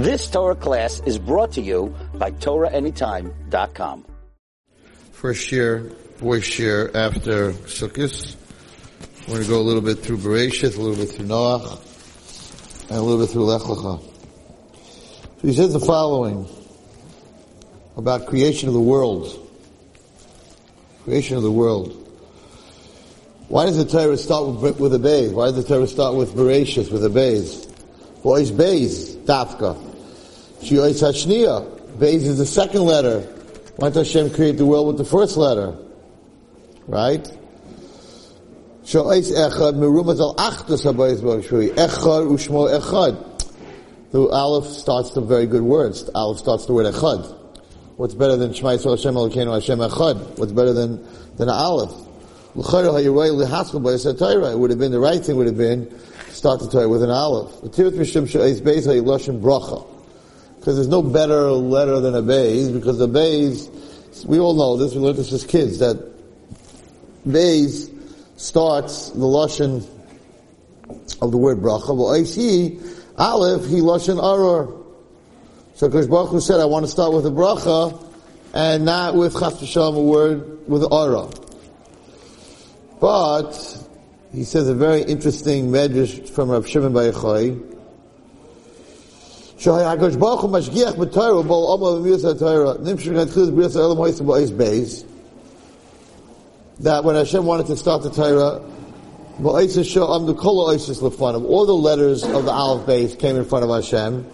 This Torah class is brought to you by TorahAnytime.com. First year, voice year after Sukkot. We're going to go a little bit through Bereshith, a little bit through Noach, and a little bit through Lech Lecha. So he says the following about creation of the world. Creation of the world. Why does the Torah start with, with a Beis? Why does the Torah start with Bereshith, with a Beis? Why is Beis, Dafka? Shiois Hashniya. Beis is the second letter. Why did Hashem create the world with the first letter? Right? Shiois Echad, Merumat al Achdus HaBeis B'Shui. Echad Ushmo Echad. The Aleph starts the very good words. The Aleph starts the word Echad. What's better than Shema Yisrael Hashem Elokeinu Hashem Echad? What's better than, than an Aleph? It would have been, the right thing would have been, start the Torah with an Aleph. Because there's no better letter than a Bays, because the Bays, we all know this, we learned this as kids, that Bays starts the Lashon of the word Bracha, I see Aleph, he Lashon Aror. So Kosh Baruch Hu said, I want to start with a Bracha, and not with Chas a word with Arah. But he says a very interesting medrash from Rav Shimon Bar Yochai. שהקדוש ברוך הוא משגיח בתוירה ובו עומר ומיוס התוירה נמשך להתחיל בריאס העולם הויסם באיס בייס that when Hashem wanted to start the Torah ba'is show amdu kol oisis lefanim all the letters of the Aleph base came in front of Hashem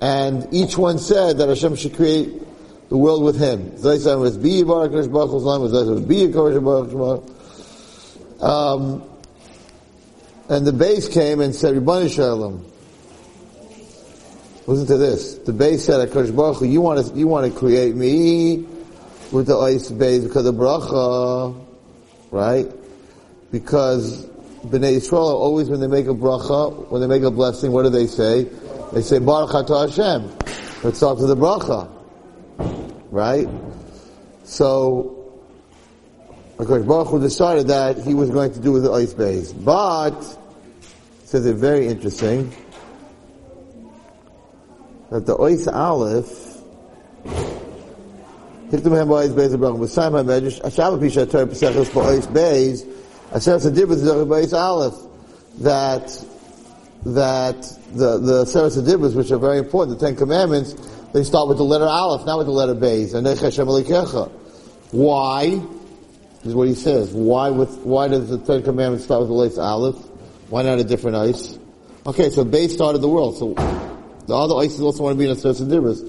and each one said that Hashem should create the world with him Zaysan was bi barak Baruch Hu's was Zaysan was bi Baruch Hu's um, and the base came and said, Ribbani Shalom. Listen to this. The base said, Akash Baruch you want to, you want to create me with the ice base because of bracha, right? Because Bnei Yisrael always when they make a bracha, when they make a blessing, what do they say? They say, Baruch Hashem. Let's talk to the bracha. Right? So, because Baruch Hu decided that he was going to do with the ice base. But, says it very interesting, that the ice aleph, Hiktam hem ba'is beis abraham, with Sam ha-medrash, Hashem pisha Torah pesachos ba'is beis, Hashem sadir with the ba'is aleph, that, that the, the Seres Adibas, which are very important, the Ten Commandments, they start with the letter Aleph, not with the letter Beis. Why? is what he says. Why with, why does the Ten Commandments start with the letter Aleph? Why not a different ice? Okay, so Beis started the world. So the other ices also want to be in a certain difference.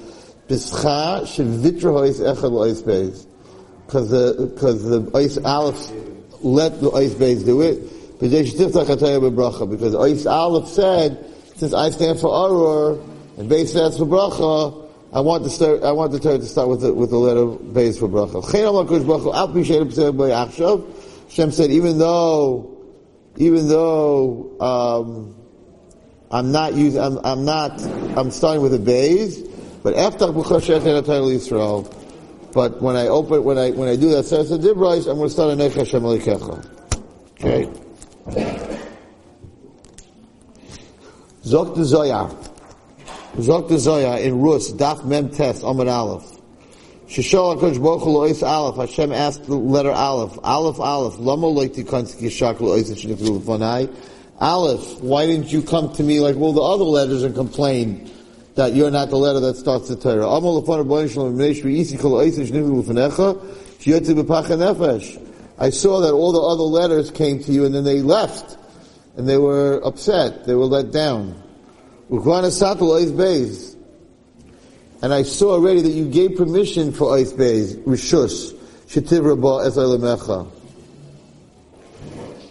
Bischa shevitra ice echad ice Beis. Because the, because the ice Aleph let the ice Beis do it. Because ice Aleph said, since I stand for Arur, and Beis stands for Bracha, I want to start. I want the Torah to start with the, with the letter Beis for bracha. Hashem said, even though, even though um, I'm not using, I'm, I'm, not, I'm starting with a Beis, but after Yisrael. But when I open, when I when I do that Seres Dibrais, I'm going to start a Nech Hashem Okay. Zok de Zoyar. Zok the Zoya in Rus, Daf Mem Tes, Amar Aleph. Shishol HaKadosh Baruch Hu Lois Aleph, Hashem asked the letter Aleph, Aleph Aleph, Lama Loiti Kanski Shak Lois Shinifru Lefanai. Aleph, why didn't you come to me like all the other letters and complain that you're not the letter that starts the Torah? I saw that all the other letters came to you and then they left. And they were upset. They were let down. And I saw already that you gave permission for ice bays, rishus, shetiv rabah es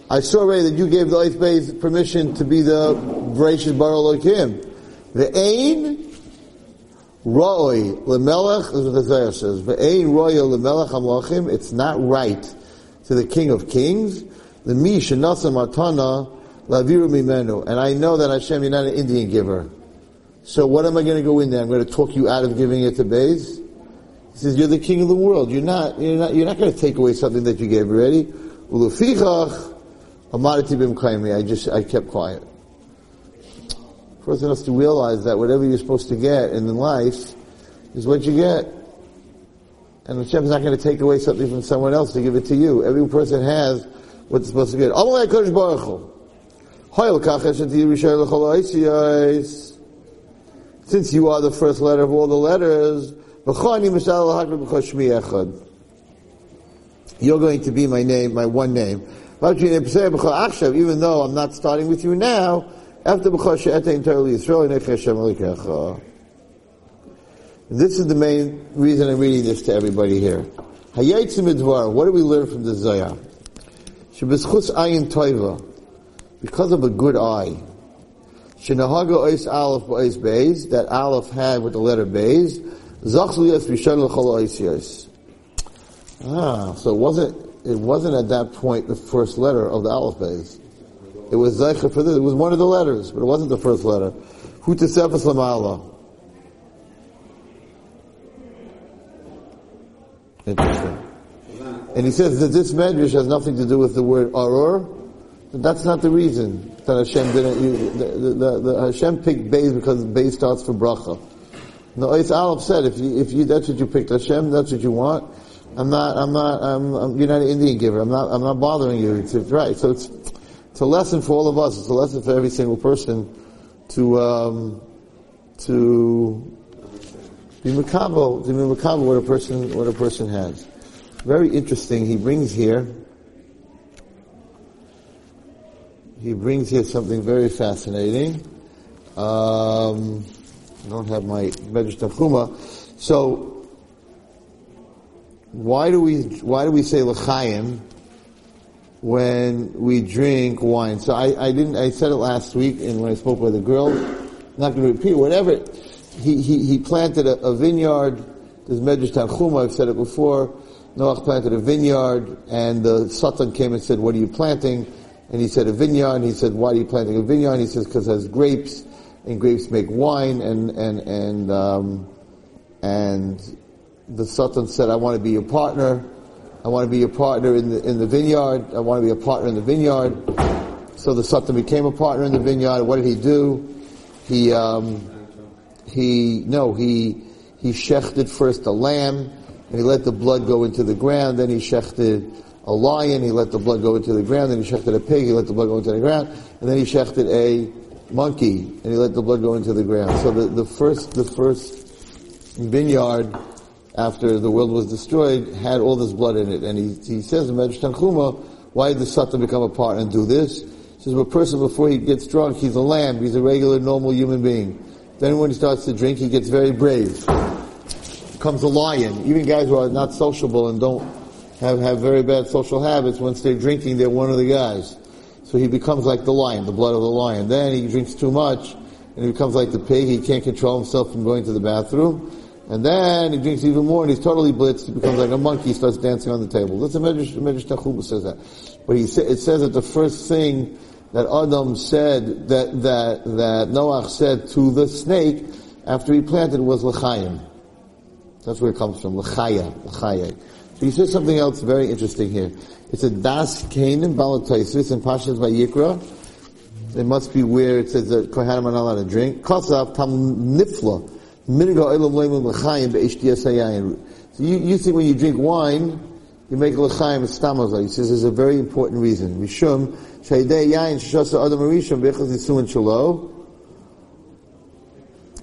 I saw already that you gave the ice bays permission to be the gracious bar Elohim. The ain roi lemelech is what the Zohar says. The ain roi lemelech amlachim. It's not right to the King of Kings. The mi shenasa matana Laviru mimenu. And I know that Hashem, you're not an Indian giver. So what am I going to go in there? I'm going to talk you out of giving it to Bays? He says, you're the king of the world. You're not, you're not, you're not going to take away something that you gave already. Ulufichach, amarati bim I just, I kept quiet. person has to realize that whatever you're supposed to get in life is what you get. And Hashem is not going to take away something from someone else to give it to you. Every person has what they're supposed to get. Amalei Kodesh Baruch Hu. Since you are the first letter of all the letters, you're going to be my name, my one name. Even though I'm not starting with you now, after This is the main reason I'm reading this to everybody here. What do we learn from the Zohar? Because of a good eye. That aleph had with the letter beis. Ah, so it wasn't, it wasn't at that point the first letter of the aleph beis. It was zeicha for this, it was one of the letters, but it wasn't the first letter. Hu tesefes lamala. Interesting. And he says that this medrash has nothing to do with the word aror, that's not the reason that Hashem didn't. You, the, the, the, Hashem picked Beis because Beis starts for bracha. No, it's Aleph said if you if you that's what you picked Hashem, that's what you want. I'm not. I'm not. I'm, I'm, you're not an Indian giver. I'm not. I'm not bothering you. It's, it's right. So it's it's a lesson for all of us. It's a lesson for every single person to um, to be makabel, to be makabel what a person what a person has. Very interesting. He brings here. he brings here something very fascinating. Um, I don't have my Medrash Tanchuma. So, why do we why do we say l'chaim when we drink wine? So I, I didn't I said it last week and when I spoke with the girl. I'm not going to repeat whatever. He he he planted a, a vineyard. There's Medrash Tanchuma. I've said it before. Noach planted a vineyard, and the Satan came and said, "What are you planting?" And he said a vineyard. And he said, why are you planting a vineyard? And he says, because it has grapes, and grapes make wine. And and and um, and the Satan said, I want to be your partner. I want to be your partner in the in the vineyard. I want to be a partner in the vineyard. So the Satan became a partner in the vineyard. What did he do? He um, he no he he shechted first a lamb, and he let the blood go into the ground. Then he shechted a lion, he let the blood go into the ground, then he shechted a pig, he let the blood go into the ground, and then he shechted a monkey, and he let the blood go into the ground. So the, the first, the first vineyard after the world was destroyed had all this blood in it. And he, he says in Medrash Tanchuma, why did the Satan become a part and do this? He says, a person before he gets drunk, he's a lamb, he's a regular, normal human being. Then when he starts to drink, he gets very brave. Becomes a lion. Even guys who are not sociable and don't have, have very bad social habits. Once they're drinking, they're one of the guys. So he becomes like the lion, the blood of the lion. Then he drinks too much, and he becomes like the pig. He can't control himself from going to the bathroom. And then he drinks even more, and he's totally blitzed. He becomes like a monkey, starts dancing on the table. That's a Medrash, Medrash Tanchuma says that. But he sa- it says that the first thing that Adam said, that, that, that Noach said to the snake after he planted was L'chaim. That's where it comes from, L'chaya, L'chaya. So he says something else very interesting here. It's a das kainin balataisis in Pashas Vayikra. It must be where it says that Kohanim are not allowed to drink. Kasav tam nifla. So you, you think when you drink wine, you make l'chaim stamaza. He says there's a very important reason. Mishum yain shasa.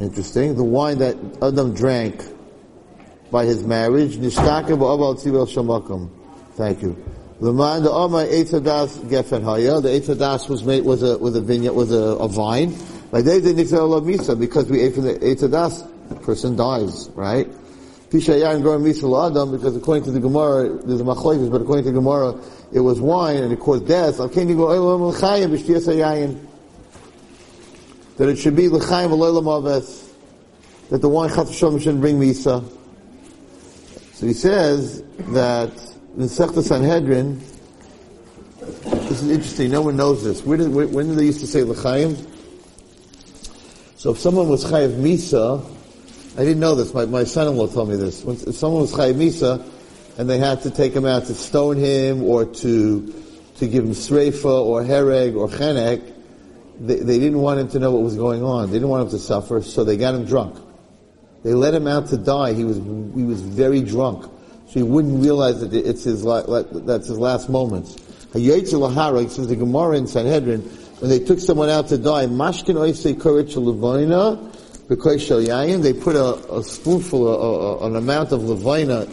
Interesting. The wine that Adam drank by his marriage. Nishtaka ba'abal tzibel shamakum. Thank you. L'man the Omar Eitzadas Gefen Haya. The Eitzadas was made was a was a vineyard was a, a vine. Because we ate from the Eitzadas, person dies, right? Pishayan growing misa adam because according to the Gemara there's a machlokes, but according to the Gemara it was wine and it caused death. That it should be l'chaim v'loilam that the wine chat shouldn't bring misa. So he says that in Sechta Sanhedrin, this is interesting, no one knows this. Where did, when did they used to say L'chaim? So if someone was Chayiv Misa, I didn't know this, my, my son-in-law told me this. When, if someone was Chayiv Misa, and they had to take him out to stone him, or to, to give him Sreifa, or Hereg, or Chenek, they, they didn't want him to know what was going on. They didn't want him to suffer, so they got him drunk. They let him out to die. He was he was very drunk, so he wouldn't realize that it's his that's his last moments. Hayotze lahara says the Gemara in Sanhedrin when they took someone out to die. Mashkin oisei korich levina because they put a, a spoonful, a, a, an amount of levina,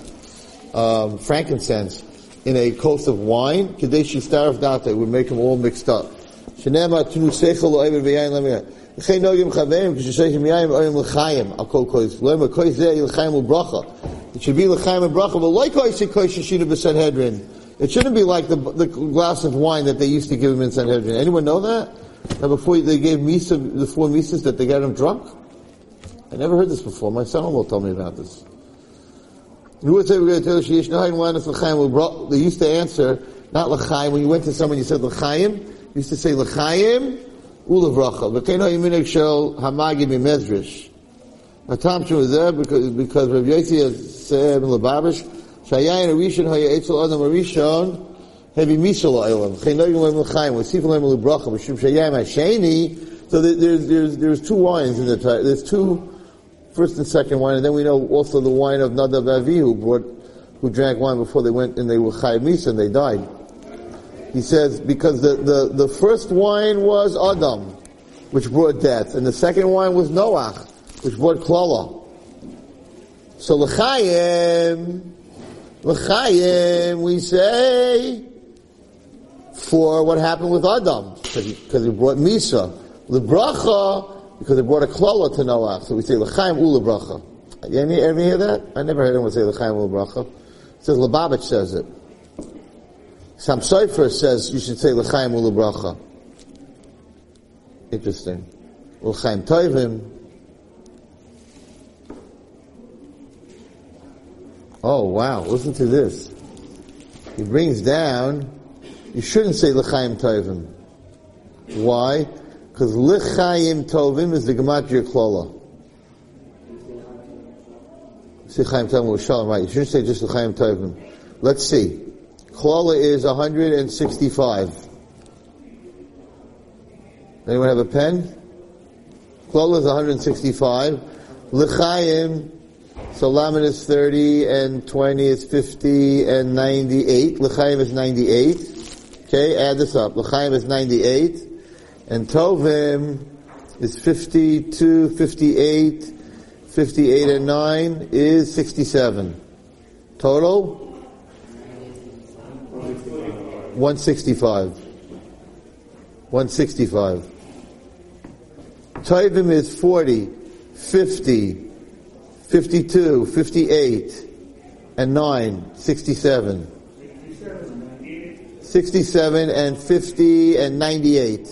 um, frankincense, in a coast of wine. Kadeshi starf data would make them all mixed up. It should be l'chaim u'bracha, but lo'i kois kois shishina b'Sanhedrin. It shouldn't be like the, the glass of wine that they used to give him in Sanhedrin. Anyone know that? Now before they gave Misa, the four Misas that they got him drunk? I never heard this before. My son-in-law told me about this. They used to answer, not l'chaim, when you went to someone you said l'chaim, you used to say l'chaim, u'levracha. V'kein ha'yiminik shel hamagid mimezrish. Was there because, because Rav Yossi said in Lababish, arishon ha'ya etzel adam arishon, heavy misal ha'olam. V'kein ha'yim lem l'chaim, v'sif lem l'bracha, v'shum shayayim ha'sheni, so there's, there's, there's two wines in the, there's two first and second wine, and then we know also the wine of Nadav Avi who brought, who drank wine before they went and they were Chayiv Misa and they died. He says, because the, the, the first wine was Adam, which brought death, and the second wine was Noach, which brought Klala. So L'chaim, L'chaim, we say, for what happened with Adam, because he, he, brought Misa. The bracha, because he brought a klala to Noach. So we say l'chaim ula bracha. You ever, hear that? I never heard anyone say l'chaim ula bracha. It says Lubavitch says it. Chasam Sofer says you should say l'chaim ula bracha. Interesting. L'chaim toivim. Oh wow! Listen to this. He brings down. You shouldn't say l'chaim toivim. Why? Because Lichayim Tovim is the Gematria Klola. See Chaim Tovim with Shalom, right? You shouldn't say just Lichayim Tovim. Let's see. Klola is 165. Anyone have a pen? Klola is 165. Lichayim, so Lamed is 30 and 20 is 50 and 98. Lichayim is 98. Okay, add this up. Lichayim is 98. And Tovim is 52, 58, 58 and 9 is 67. Total? 165. 165. Tovim is 40, 50, 52, 58, and 9, 67. 67 and 50 and 98.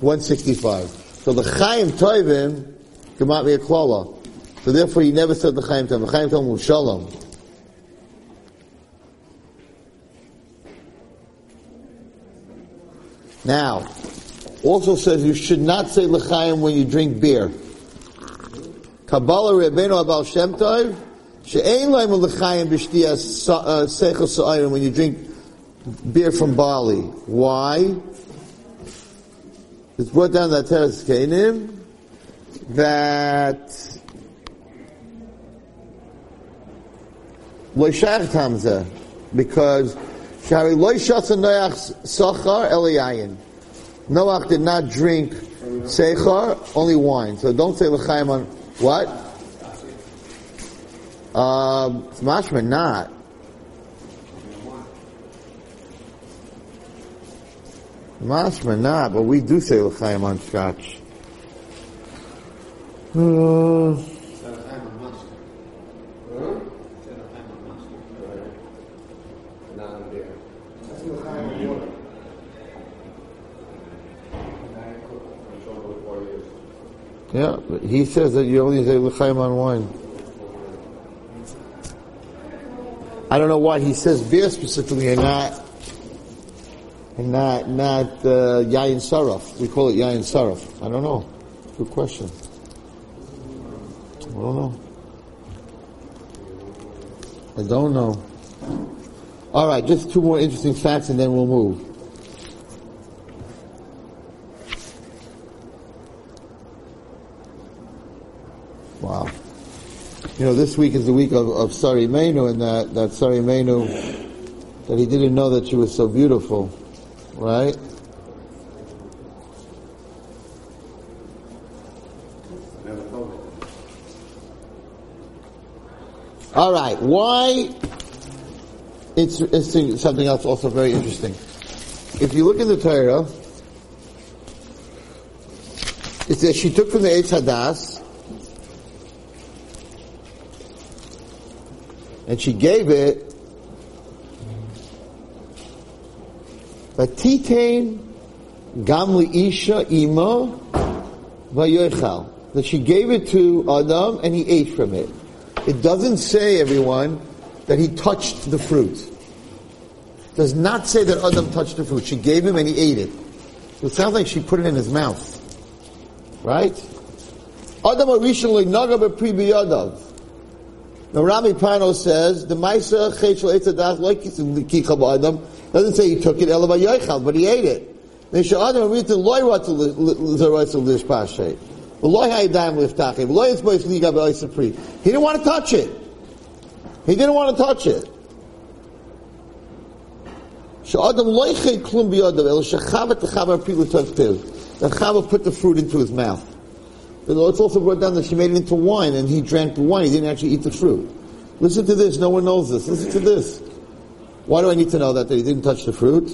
165. So the Chaim Toivim out be a klala. So therefore he never said the Chaim Toivim. The Chaim Toivim was Shalom. Now, also says you should not say l'chaim when you drink beer. Kabbalah Rebbeinu Abal Shem Tov, she'ein laim l'chaim b'shtiyas uh, seichel sa'ayim when you drink beer from barley. Why? It's brought down that Teres Kainim that Loishach Tamza because Shari Loishasa Noach Sachar Eliyayin. Noach did not drink Sechar, only wine. So don't say L'chaim on what? Um, mashma not. Mashma not, but we do say l'chaim on scotch. Uh, yeah, but he says that you only say l'chaim on wine. I don't know why he says beer specifically and not and not not uh, saraf. We call it yayin saraf. I don't know. Good question. I don't know. I don't know. All right, just two more interesting facts, and then we'll move. Wow. You know, this week is the week of, of Sarah Imenu, and that, that Sarah Imenu, that he didn't know that she was so beautiful, right? All right, why? It's, it's something else also very interesting. If you look in the Torah, it says she took from the Eitz Hadas, and she gave it Vatitain Gamli Isha Ima Vayochal. That she gave it to Adam and he ate from it. It doesn't say, everyone, that he touched the fruit. It does not say that Adam touched the fruit. She gave him and he ate it. So it sounds like she put it in his mouth. Right? Adam originally naga b'pri biyadav. Now Rami Pano says the Maisa Cheshel Etzadas like Kicha Adam doesn't say he took it Ela Yoichal, but he ate it. They should Adam read the Loy Rat Zeroitzel Pashay. Loy Haydam Liftachim. Loy Itzbois Liga B'Oisapri. He didn't want to touch it. He didn't want to touch it. Sha'adam loichet klum biyadav el techavar pilu tiv. That Chava put the fruit into his mouth. It's also brought down that she made it into wine and he drank the wine. He didn't actually eat the fruit. Listen to this. No one knows this. Listen to this. Why do I need to know that, that he didn't touch the fruit?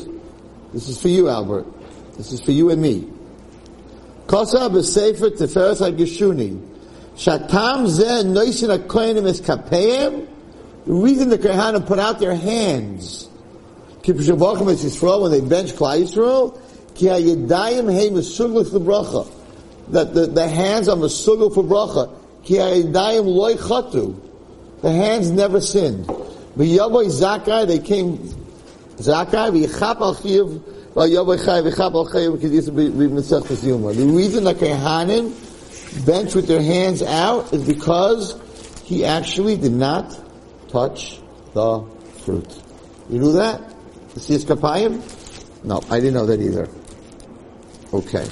This is for you, Albert. This is for you and me. The reason the Kohanim put out their hands, when they bench Klal Yisrael. That the, the hands are mesuglich for bracha. Ki ha'yedayim loy chatu. The hands never sinned. V'yavoy Zakai, they came, Zakai, v'yichap al chiv, v'yavoy chai, v'yichap al chai, v'kedis v'mitzach t'ziyuma. The reason that Kohanim bench with their hands out is because he actually did not touch the fruit. You knew that? The Siyas Kapayim? No, I didn't know that either. Okay.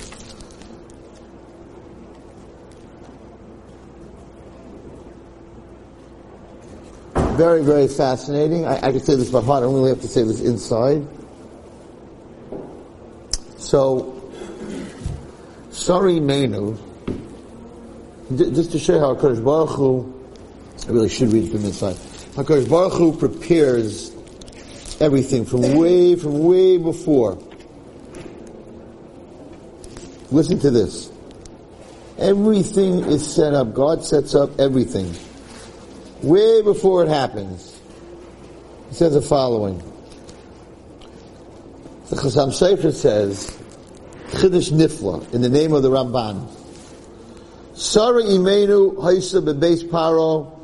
Very, very fascinating. I, I could say this by heart. I only have to say this inside. So, sorry, Menu. Just to show how Kodesh Baruch Hu, I really should read from inside. HaKadosh Baruch Hu prepares everything from way, from way before. Listen to this. Everything is set up. God sets up everything. Way before it happens. He says the following. The Chasam Sofer says, Chiddush Nifla, in the name of the Ramban. Sarah Imenu Haisa Bebeis Paro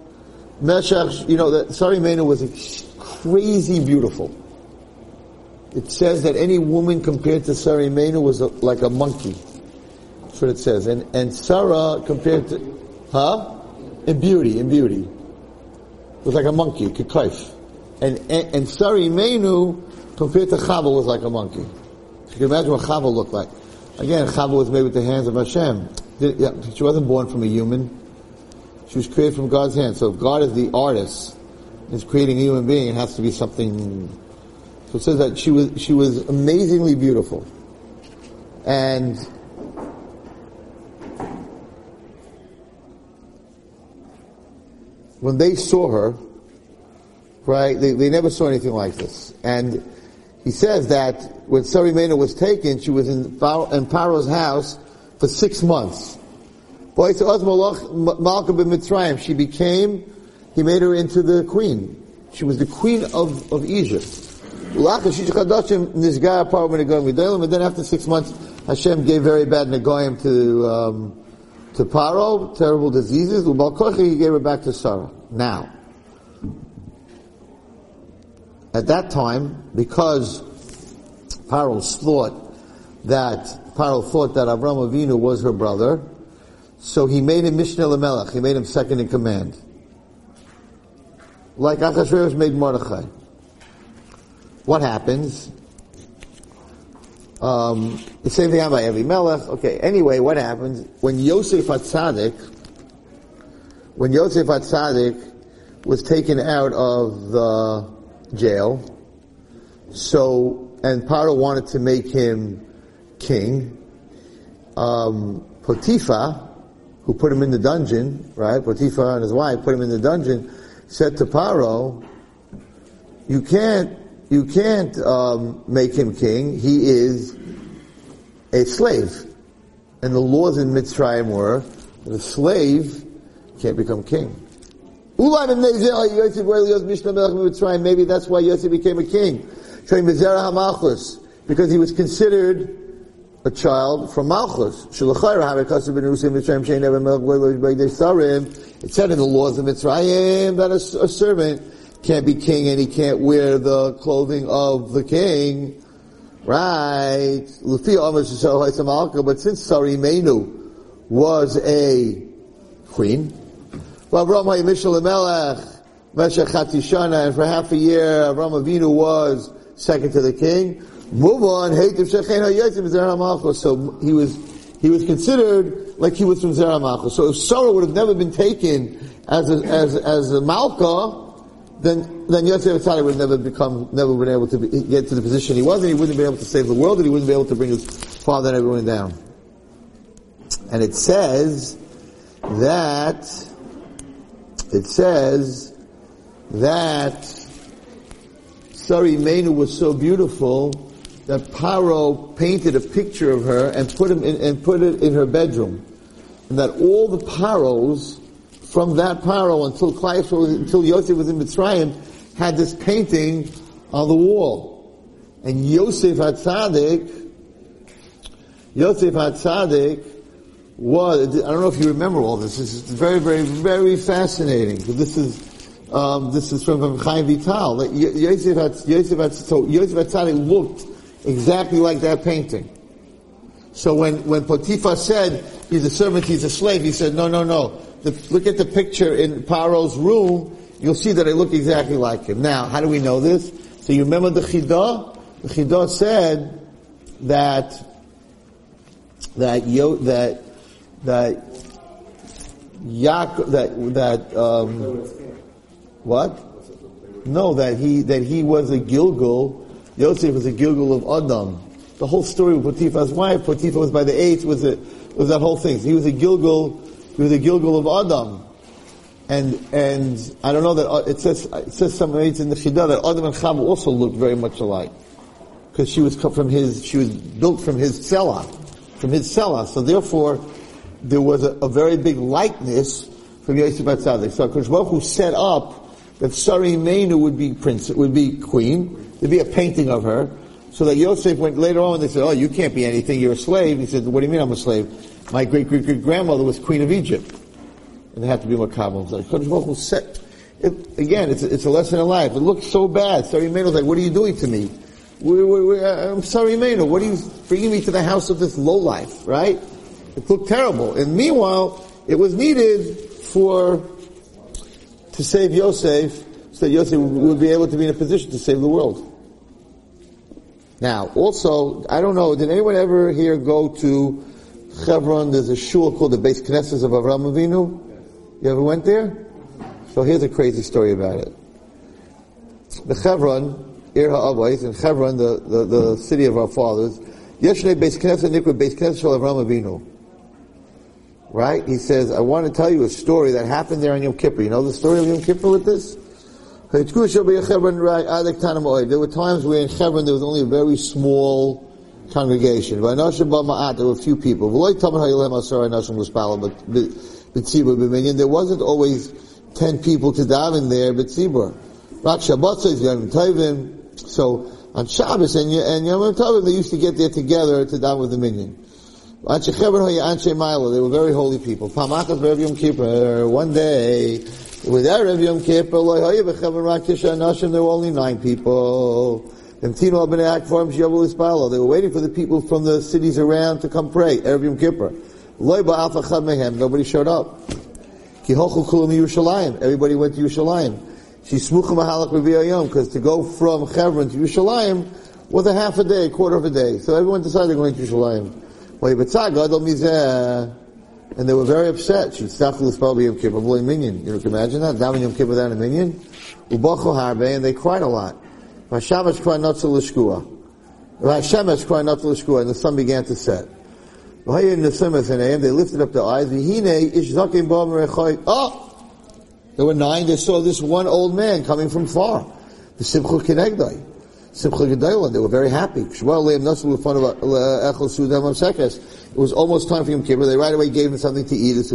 Meshach, you know, that Sarah Imenu was crazy beautiful. It says that any woman compared to Sarah Imenu was a, like a monkey. That's what it says. And, and Sarah compared to, huh? In beauty, in beauty was like a monkey, kikaif. And, and, and Sarah Imenu, compared to Chava, was like a monkey. You can imagine what Chava looked like. Again, Chava was made with the hands of Hashem. She wasn't born from a human. She was created from God's hand. So if God is the artist, is creating a human being, it has to be something. So it says that she was, she was amazingly beautiful. And when they saw her, right, they, they never saw anything like this. And he says that when Sarimena was taken, she was in, in Paro's house for six months. She became, he made her into the queen. She was the queen of, of Egypt. And then after six months, Hashem gave very bad Nagoyim to, um, to Paro, terrible diseases. He gave her back to Sarah. Now, at that time, because Paro thought that Paro thought that Avram Avinu was her brother, so he made him Mishneh Lamelech. He made him second in command, like Achashverosh made Mordechai. What happens? Um, the same thing happened by every melech. Okay. Anyway, what happens when Yosef Hatzadik when Yosef Atzadik was taken out of the jail, so, and Paro wanted to make him king, um, Potiphar, who put him in the dungeon, right? Potiphar and his wife put him in the dungeon, said to Paro, you can't, you can't um, make him king. He is a slave. And the laws in Mitzrayim were that a slave can't become king. Maybe that's why Yosef became a king. Because he was considered a child from Malchus. It said in the laws of Mitzrayim that a, a servant can't be king and he can't wear the clothing of the king. Right. But since Sarah Imenu was a queen, well, and for half a year Avram Avinu was second to the king. Move on. So he was he was considered like he was from Zerah So if Sarah would have never been taken as a, as as a Malka, then then Yosef Atzadik would never become never been able to be, get to the position he was, and he wouldn't be able to save the world, and he wouldn't be able to bring his father and everyone down. And it says that it says that Sarah Imenu was so beautiful that Paro painted a picture of her and put him in, and put it in her bedroom, and that all the Paros from that Paro until Klaif, until Yosef was in Mitzrayim had this painting on the wall, and Yosef Hatzadik, Yosef Hatzadik was I don't know if you remember all this. This is very, very, very fascinating. This is um, this is from Chaim Vital. Yosef Yosef so Yosef looked exactly like that painting. So when, when Potiphar said he's a servant, he's a slave, he said, no, no, no. The, look at the picture in Paro's room, you'll see that I look exactly like him. Now, how do we know this? So you remember the Chidah? The Chidah said that, that, Yo, that, that, Yaakov, that, that, um, what? No, that he, that he was a Gilgal, Yosef was a Gilgal of Adam. The whole story with Potiphar's wife, Potiphar was by the eighth, was it, was that whole thing. So he was a Gilgal, he the Gilgal of Adam. And, and I don't know that, uh, it says, it says somewhere in the Chidah that Adam and Chava also looked very much alike. Because she was from his, she was built from his cellar, from his cellar. So therefore, there was a, a very big likeness from Yosef Atzadik. So Kosh Baruch set up that Sarah Imenu would be prince, would be queen, There'd be a painting of her. So that Yosef went later on, and they said, oh, you can't be anything, you're a slave. He said, what do you mean I'm a slave? My great great great grandmother was queen of Egypt. And they had to be set, it, again, it's, it's a lesson in life. It looks so bad. Sarah Imenu was like, what are you doing to me? We, we, we, I'm sorry, Menu. What are you bringing me to the house of this low life, right? It looked terrible. And meanwhile, it was needed for, to save Yosef, so that Yosef would be able to be in a position to save the world. Now, also, I don't know, did anyone ever here go to Hebron? There's a shul called the Beis Knesset of Avram Avinu. You ever went there? So here's a crazy story about it. The Hebron, Ir HaAvais, in Hebron, the, the, the city of our fathers, yesterday Beis Knesset Nikra Beis Knesset of Avram Avinu. Right? He says, I want to tell you a story that happened there on Yom Kippur. You know the story of Yom Kippur with this? There were times where in Hebron there was only a very small congregation. There were a few people. There wasn't always ten people to daven there, but. So on Shabbos and, and Yom Tovim, they used to get there together to daven with the minyan. They were very holy people. One day, with Erev Yom Kippur, there were only nine people. They were waiting for the people from the cities around to come pray. Erev Yom Kippur. Nobody showed up. Everybody went to Yerushalayim. She smucha mahalak yom because to go from Hebron to Yerushalayim was a half a day, a quarter of a day. So everyone decided they're going to Yerushalayim. and they were very upset. She stachlis probably Yom Kippur, minion. You can imagine that? Daven Yom Kippur without a minion. Ubachu harbe, and they cried a lot. Vashamas cried not to l'shkua. Vashemesh cried not and the sun began to set. They lifted up their eyes. Oh! There were nine. They saw this one old man coming from far. The Simcha Kenegdai. Simcha Gedailah. They were very happy. Uh, it was almost time for Yom Kippur. They right away gave him something to eat.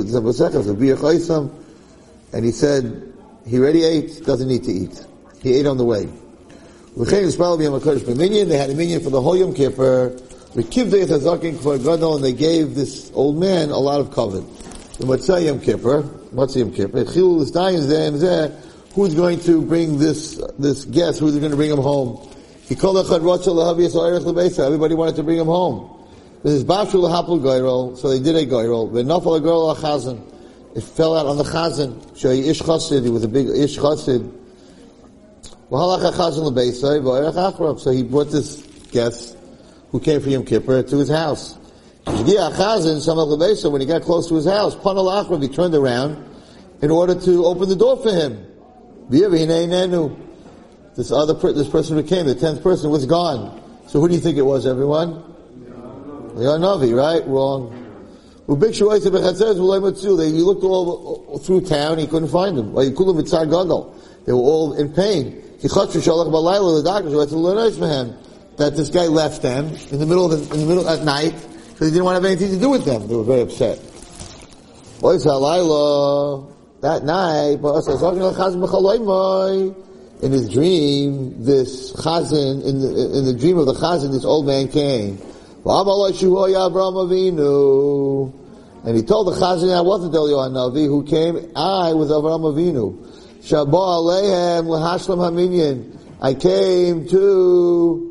And he said, he already ate, doesn't need to eat. He ate on the way. They had a minion for the whole Yom Kippur. And they gave this old man a lot of covet. The Matzah Yom Kippur, Matzah Yom Kippur, who's going to bring this, this guest, who's going to bring him home? Everybody wanted to bring him home. This is Bashul Hapul Gairol, so they did a Goyrol. But Nafal a girl Chazan. It fell out on the Chazan. Shay Ish Chasid, he was a big Ish Chasid. So he brought this guest who came for Yom Kippur to his house. When he got close to his house, he turned around in order to open the door for him. This other, this person who came, the tenth person, was gone. So who do you think it was, everyone? Leon Navi, right? Wrong. He looked all through town, he couldn't find them. They were all in pain. That this guy left them in the middle of the, in the middle at night because he didn't want to have anything to do with them. They were very upset. That night, in his dream, this chazan, in the, in the dream of the chazan, this old man came. And he told the chazan, I wasn't Eliyahu Navi, who came, I was Avram Avinu. Shabbat Alehem Lahashlam Haminyan. I came to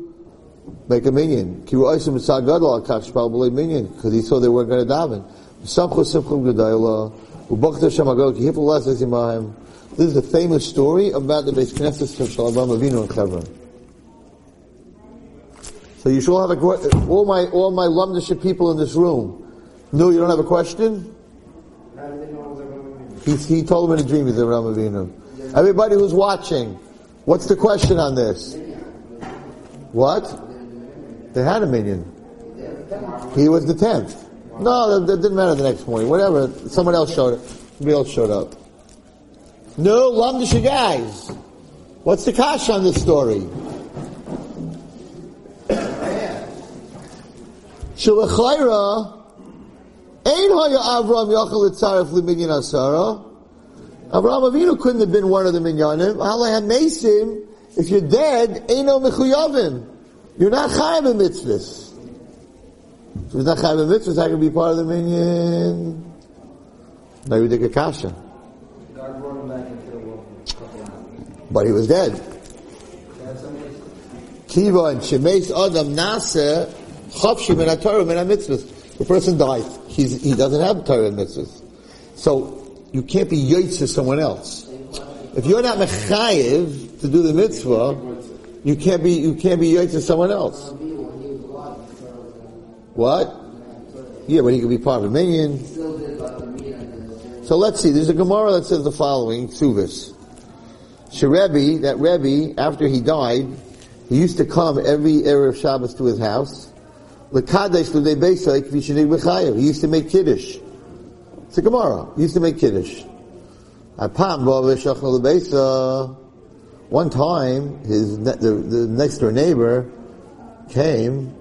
make a minyan. Because he saw they weren't going to daven. This is a famous story about the Beis Knesset of Shalom Avinu and Chevron. So you should all have a all my all my lumdiship people in this room. No, you don't have a question. He, he told him in a dream he's Avram Avinu. Everybody who's watching, what's the question on this? What? They had a minion. He was the tenth. No, that, didn't matter the next morning. Whatever. Someone else showed up. Somebody else showed up. No, Lamdisha guys. What's the kash on this story? Shalachayra, Ein haya Avram yachal etzaref liminyan asara. Avram Avinu couldn't have been one of the minyanim. Halay mesim. If you're dead, Eino mechuyavim. You're not chayav in mitzvahs. So he's not chayav in mitzvahs, I can be part of the minyan. No, you take a kasha. But he was dead. Kiva and Shemeis Adam Nase Chopshim and Torah and mitzvahs. The person dies. He's, he doesn't have Torah mitzvahs. So you can't be yaitz to someone else. If you're not mechayiv to do the mitzvah, you can't be, you can't be yoy to someone else. What? Yeah, but he could be part of a minion. So let's see, there's a Gemara that says the following, Suvis. Sherebi, that Rebbe, after he died, he used to come every Erev Shabbos to his house. He used to make Kiddush. It's a Gemara. He used to make Kiddush. One time, his the, the next door neighbor came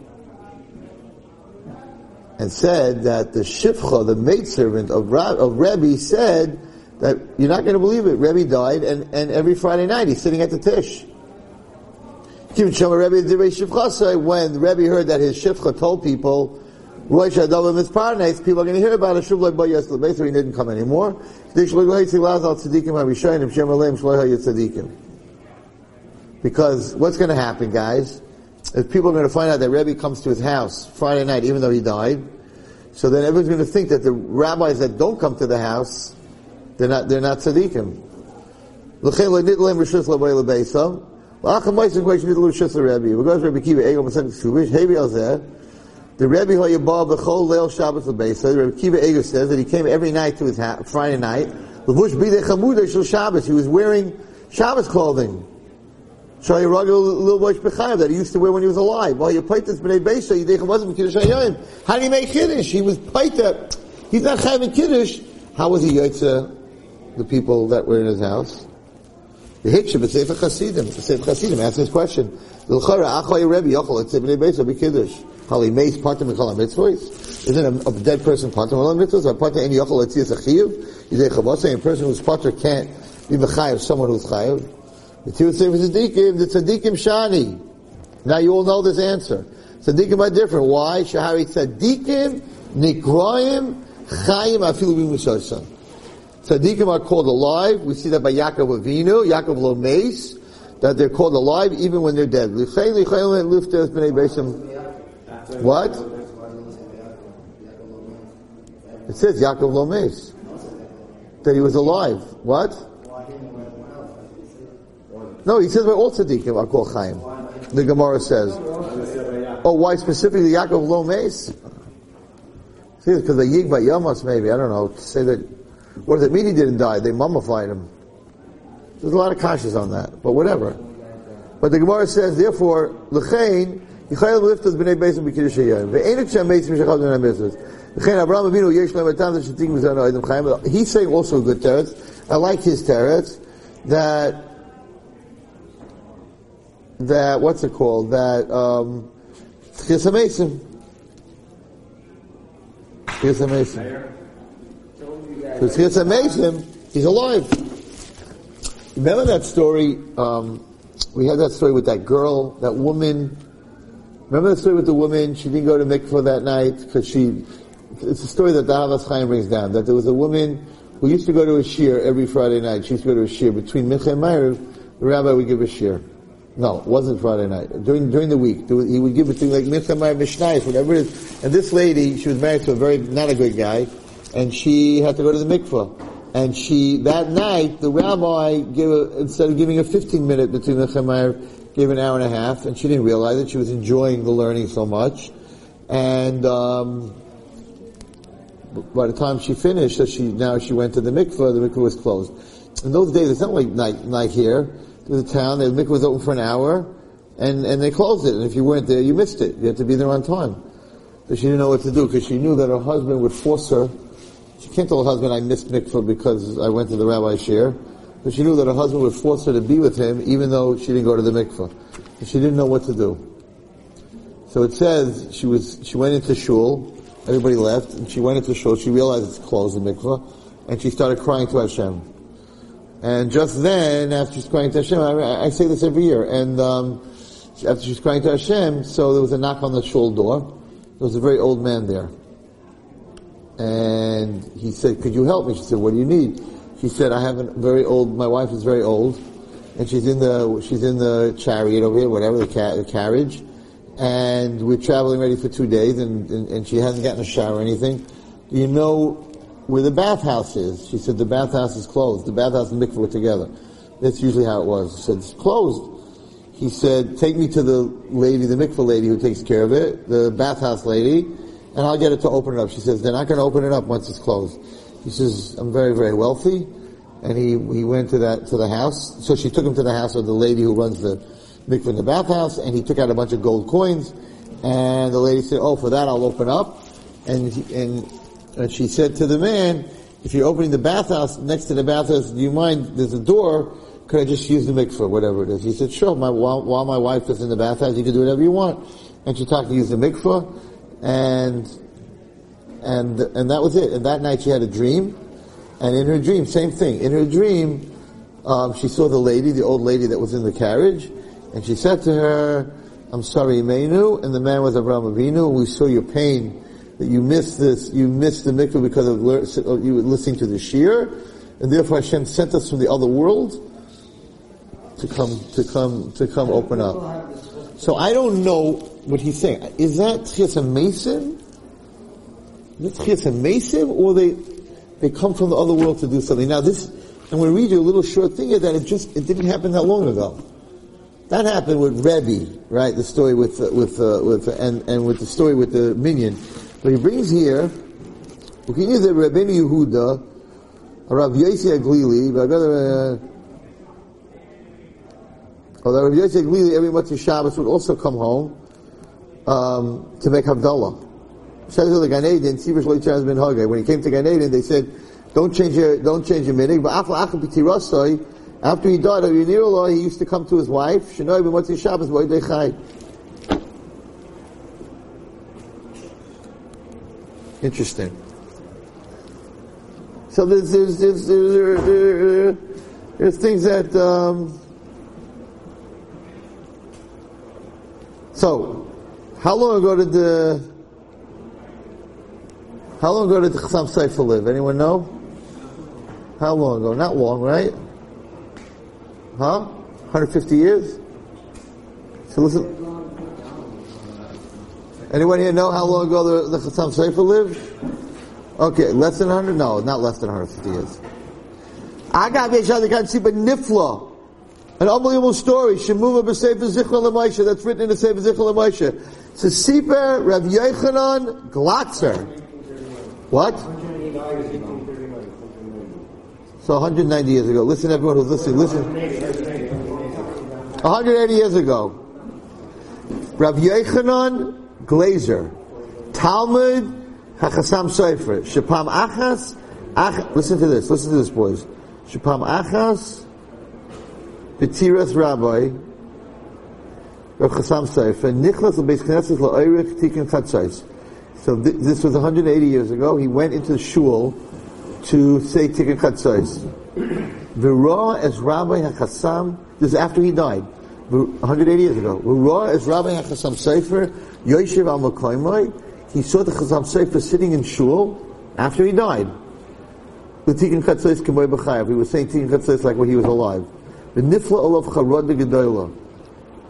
and said that the shifcha, the maidservant of, of Rebbe, said that you're not going to believe it. Rebbe died, and, and every Friday night he's sitting at the tish. When Rebbe heard that his shifcha told people, Roy Shadav Mitzparnes, people are going to hear about it. Shuv like Bayas Lebeither, he didn't come anymore. Because what's going to happen, guys? If people are going to find out that Rebbe comes to his house Friday night, even though he died, so then everyone's going to think that the rabbis that don't come to the house, they're not, they're not tzaddikim. The Rebbe Hoyabah B'chol Leil Shabbos L'Beis. Rabbi Akiva Eiger says that he came every night to his ha- Friday night. L'vush b'dei chamudah shel Shabbos. He was wearing Shabbos clothing. Shoy Ragel Lil Bosh B'chayav that he used to wear when he was alive. While you pait this b'nei Beis, you dei wasn't Kiddush Hayom. How did he make Kiddush? He was paita. He's not having Kiddush. How was he Yotze the people that were in his house? The Hiksha b'Sefer Chasidim. The Sefer Chasidim asked this question. L'chara achay Rebbe yochel et b'nei Beis be Kiddush. Hali meis patim mechal mitzvahs. Isn't a, a dead person patim mechal mitzvahs? Or patim any yochel et tziyas achiv? Yidei chavosay, a person who's pater can't be mechayev someone who's chayev. The Tzivah Sefer Tzadikim, the Tzadikim Shani. Now you all know this answer. Tzadikim are different. Why? Shahari Tzadikim, Nikraim, Chayim, Afilu B'Mushosan. Tzadikim are called alive. We see that by Yaakov Avinu, Yaakov Lomeis, that they're called alive even when they're dead. What? It says Yaakov Lomeis. That he was alive. What? No, he says by all tzaddikim are called Chaim. The Gemara says. Oh, why specifically Yaakov Lomeis? See, because the Yig by Yamas maybe, I don't know, to say that, what does it mean he didn't die? They mummified him. There's a lot of kashas on that, but whatever. But the Gemara says, therefore, l'chein, yichayel liftas b'nei beisim b'kiddush hayom. Ve'enik shem beisim shechad b'nei mitzvahs. Abraham Avinu, yesh lehem etam that shetik mizan oidim chayim. He's saying also good teretz. I like his teretz, that, that, what's it called? That, um, Chis HaMesim. Chis HaMesim. Because Chis HaMesim, he's alive. Remember that story, um, we had that story with that girl, that woman. Remember that story with the woman? She didn't go to mikvah that night because she. It's a story that the Havas Chaim brings down. That there was a woman who used to go to a shir every Friday night. She used to go to a shir between Mincha and Ma'ariv. The rabbi would give a shir. No, it wasn't Friday night. During during the week, he would give between like Mincha, Ma'ariv, Mishnayis, whatever it is. And this lady, she was married to a very not a good guy, and she had to go to the mikvah. And she, that night, the rabbi gave a, instead of giving a 15 minute between the Chemayr, gave an hour and a half, and she didn't realize it. She was enjoying the learning so much. And, um, by the time she finished, so she, now she went to the mikveh, the mikveh was closed. In those days, it's not like night, night here. The town, the mikveh was open for an hour, and, and they closed it. And if you weren't there, you missed it. You had to be there on time. So she didn't know what to do, because she knew that her husband would force her she can't tell her husband, I missed mikvah because I went to the rabbi's shir. But she knew that her husband would force her to be with him even though she didn't go to the mikvah. And she didn't know what to do. So it says she was, she went into shul, everybody left, and she went into shul, she realized it's closed, the mikvah, and she started crying to Hashem. And just then, after she's crying to Hashem, I, I say this every year, and um, after she's crying to Hashem, so there was a knock on the shul door. There was a very old man there. And he said, could you help me? She said, what do you need? She said, I have a very old, my wife is very old, and she's in the, she's in the chariot over here, whatever, the, ca- the carriage, and we're traveling ready for two days, and, and, and she hasn't gotten a shower or anything. Do you know where the bathhouse is? She said, the bathhouse is closed. The bathhouse and mikveh were together. That's usually how it was. She said, it's closed. He said, take me to the lady, the mikveh lady who takes care of it, the bathhouse lady, and I'll get it to open it up. She says, they're not going to open it up once it's closed. He says, I'm very, very wealthy. And he, he went to that, to the house. So she took him to the house of the lady who runs the mikveh in the bathhouse, and he took out a bunch of gold coins, and the lady said, oh, for that I'll open up. And, he, and, and she said to the man, if you're opening the bathhouse, next to the bathhouse, do you mind, there's a door, could I just use the mikveh, whatever it is? He said, sure, my, while, while my wife is in the bathhouse, you can do whatever you want. And she talked to use the mikveh, and and and that was it. And that night she had a dream, and in her dream, same thing. In her dream, um, she saw the lady, the old lady that was in the carriage, and she said to her, "I'm Sarah Imenu." And the man was Abraham Avinu. We saw your pain that you missed this, you missed the mikvah because of you were listening to the shir, and therefore Hashem sent us from the other world to come to come to come open up. So I don't know what he's saying. Is that Tchias Mason? Is Tchias Mason, or they they come from the other world to do something? Now this, going to read you a little short thing here that it just it didn't happen that long ago. That happened with Rebbe, right? The story with uh, with uh, with and and with the story with the minion. But he brings here, we can use the Rabbeinu Yehuda, Rav Yossi HaGlili, but uh, although Rav Yossi HaGlili every Motzei Shabbos would also come home um, to make Havdalah. When he came to Gan Eden, they said, "Don't change your don't change your minig." But after he died, he used to come to his wife. Interesting. So there's there's there's, there's, there's, there's things that. Um, so, how long ago did the how long ago did the Chasam Sofer live? Anyone know? How long ago? Not long, right? Huh? 150 years? So listen. Anyone here know how long ago the, the Chasam Sofer lived? Okay, less than 100? No, not less than 150 years. Agav Yeshad Siba Nifla. An unbelievable story. Shemuma B'Sefer Zichron L'Moshe. That's written in the Sefer Zichron L'Moshe. A Sefer Rav Yochanan Glatzer. What? So 190 years ago. Listen, everyone who's listening, listen. 180 years ago. Rav Yechanan Glazer. Talmud HaChasam Sofer. Shapam Achas. Ach, listen to this. Listen to this, boys. Shapam Achas. B'tiras Rabbi. Rav Chasam Sofer. Nichlas L'Beis Knesset L'Oirich Tikkun Chatzais. So th- this was 180 years ago. He went into the shul to say Tikkun Chatzos. V'ra as Rabbi HaChassam, this is after he died, 180 years ago. V'ra as Rabbi HaChasam Sofer, Yoshev al Makoimai, he saw the Chasam Sofer sitting in shul after he died. The Tikkun Chatzos Kemoy B'chayav. He was saying Tikkun Chatzos like when he was alive. The Nifla Olav Charod B'Gedolah.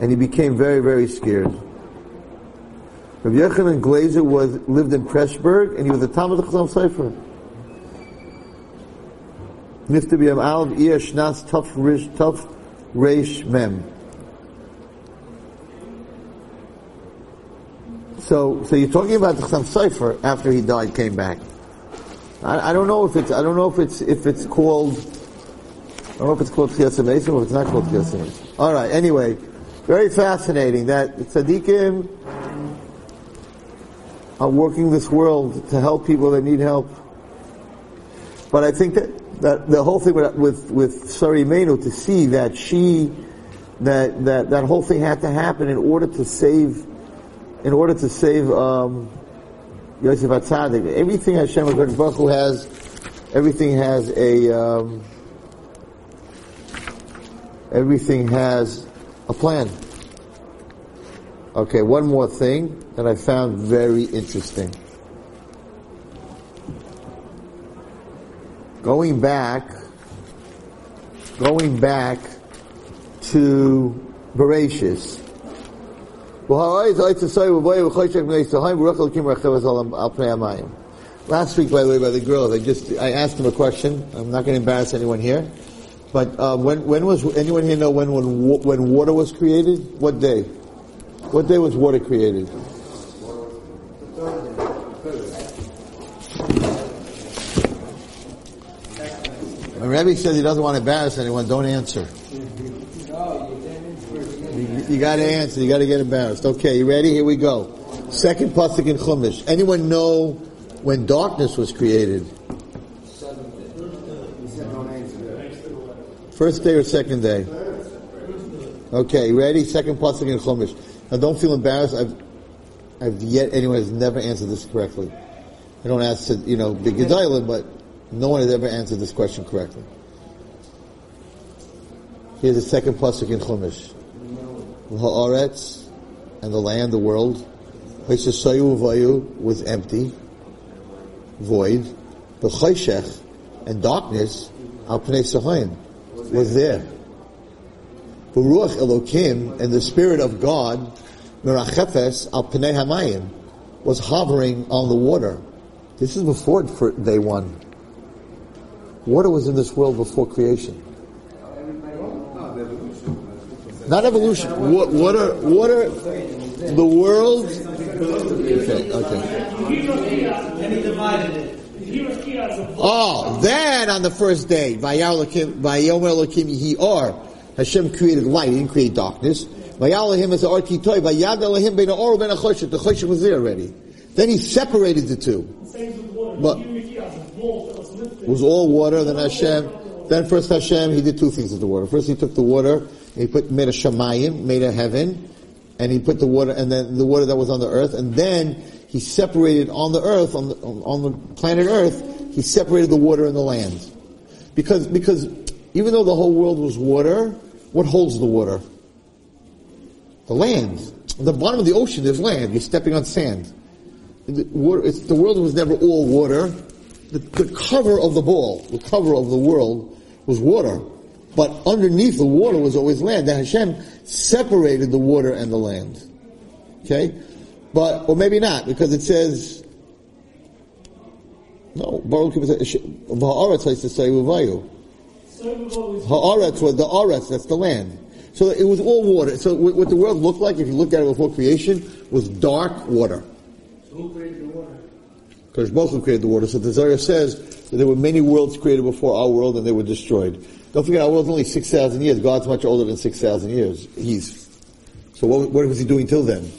And he became very, very scared. Rav Yochanan Glazer was lived in Pressburg, and he was a Talmud Chasam Sofer. Nifta b'yam alav iyah shnas tough rish tough reish mem. So, so you're talking about the Chasam Sofer after he died, came back. I, I, don't know if it's I don't know if it's if it's called I don't know if it's called Tchias or if it's not called Tchias All right. Anyway, very fascinating that tzaddikim are working this world to help people that need help. But I think that, that the whole thing with, with, with Sarah Imenu to see that she, that, that, that whole thing had to happen in order to save, in order to save, um, Yosef Atzadik. Everything Hashem Baruch has, everything has a, um, everything has a plan. Okay, one more thing that I found very interesting. Going back, going back to Bereshis. Last week, by the way, by the girls, I just I asked them a question. I'm not going to embarrass anyone here, but uh, when when was anyone here know when when when water was created? What day? What day was water created? When Rebbe says he doesn't want to embarrass anyone, don't answer. You, you got to answer. You got to get embarrassed. Okay, you ready? Here we go. Second pasuk in Chumash. Anyone know when darkness was created? First day or second day? Okay, ready? Second pasuk in Chumash. Now don't feel embarrassed. I've, I've yet, anyone has never answered this correctly. I don't ask to, you know, big gedalim, but no one has ever answered this question correctly. Here's the second pasuk in Chumash. Haaretz and the land, the world, was empty, void. The chayshech and darkness, al pnei was there. Ruach Elokim and the Spirit of God, Mirachefes al Pnei Hamayim, was hovering on the water. This is before day one. Water was in this world before creation. Not evolution. Water, water, the world. Okay, okay. Oh, then on the first day, Hashem created light, He didn't create darkness. The Choshet was there already. Then He separated the two. But, it was all water, then Hashem, then first Hashem, He did two things with the water. First He took the water, He put, made a Shemayim, made a heaven, and He put the water, and then the water that was on the earth, and then He separated on the earth, on the, on the planet earth, he separated the water and the land. Because, because even though the whole world was water, what holds the water? The land. At the bottom of the ocean, there's land. You're stepping on sand. The, water, the world was never all water. The, the cover of the ball, the cover of the world was water. But underneath the water was always land. And Hashem separated the water and the land. Okay? But, or maybe not, because it says, no, Baruch Ha'aretz likes to say Uvayu. Ha'aretz was the Aretz, that's the land. So it was all water. So what the world looked like, if you looked at it before creation, was dark water. So who created the water? Because both created the water. So the Zohar says that there were many worlds created before our world and they were destroyed. Don't forget, our world's only 6,000 years. God's much older than 6,000 years. He's. So what, what was he doing till then?